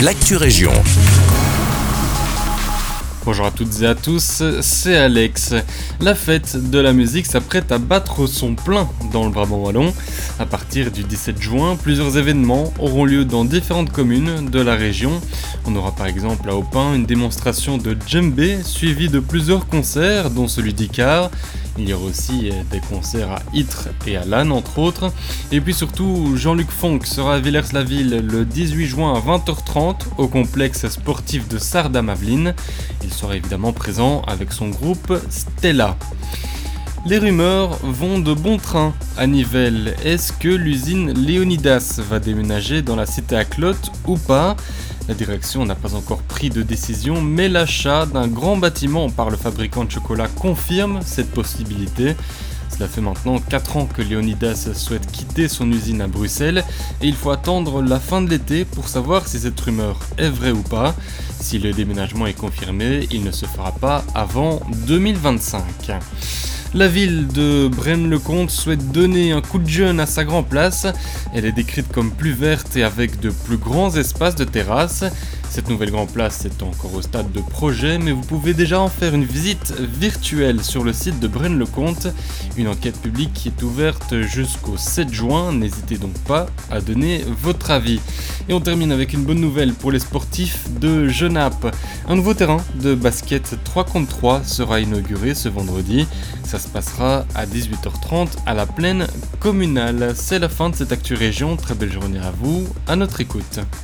l'actu région. Bonjour à toutes et à tous, c'est Alex. La fête de la musique s'apprête à battre son plein dans le Brabant Wallon. À partir du 17 juin, plusieurs événements auront lieu dans différentes communes de la région. On aura par exemple à Aupin une démonstration de djembé suivie de plusieurs concerts, dont celui d'Icar. Il y aura aussi des concerts à Ytre et à Lannes entre autres. Et puis surtout, Jean-Luc Fonck sera à Villers-la-Ville le 18 juin à 20h30 au complexe sportif de Sarda-Maveline. Il sera évidemment présent avec son groupe Stella. Les rumeurs vont de bon train à Nivelles. Est-ce que l'usine Léonidas va déménager dans la cité à Clotte ou pas? La direction n'a pas encore pris de décision, mais l'achat d'un grand bâtiment par le fabricant de chocolat confirme cette possibilité. Cela fait maintenant 4 ans que Léonidas souhaite quitter son usine à Bruxelles et il faut attendre la fin de l'été pour savoir si cette rumeur est vraie ou pas. Si le déménagement est confirmé, il ne se fera pas avant 2025. La ville de Braine-le-Comte souhaite donner un coup de jeune à sa grande place. Elle est décrite comme plus verte et avec de plus grands espaces de terrasse. Cette nouvelle grande place est encore au stade de projet, mais vous pouvez déjà en faire une visite virtuelle sur le site de Braine-le-Comte. Une enquête publique qui est ouverte jusqu'au 7 juin. N'hésitez donc pas à donner votre avis. Et on termine avec une bonne nouvelle pour les sportifs de Genappe. Un nouveau terrain de basket 3 contre 3 sera inauguré ce vendredi. Ça se passera à 18h30 à la plaine communale. C'est la fin de cette Actu Région. Très belle journée à vous, à notre écoute.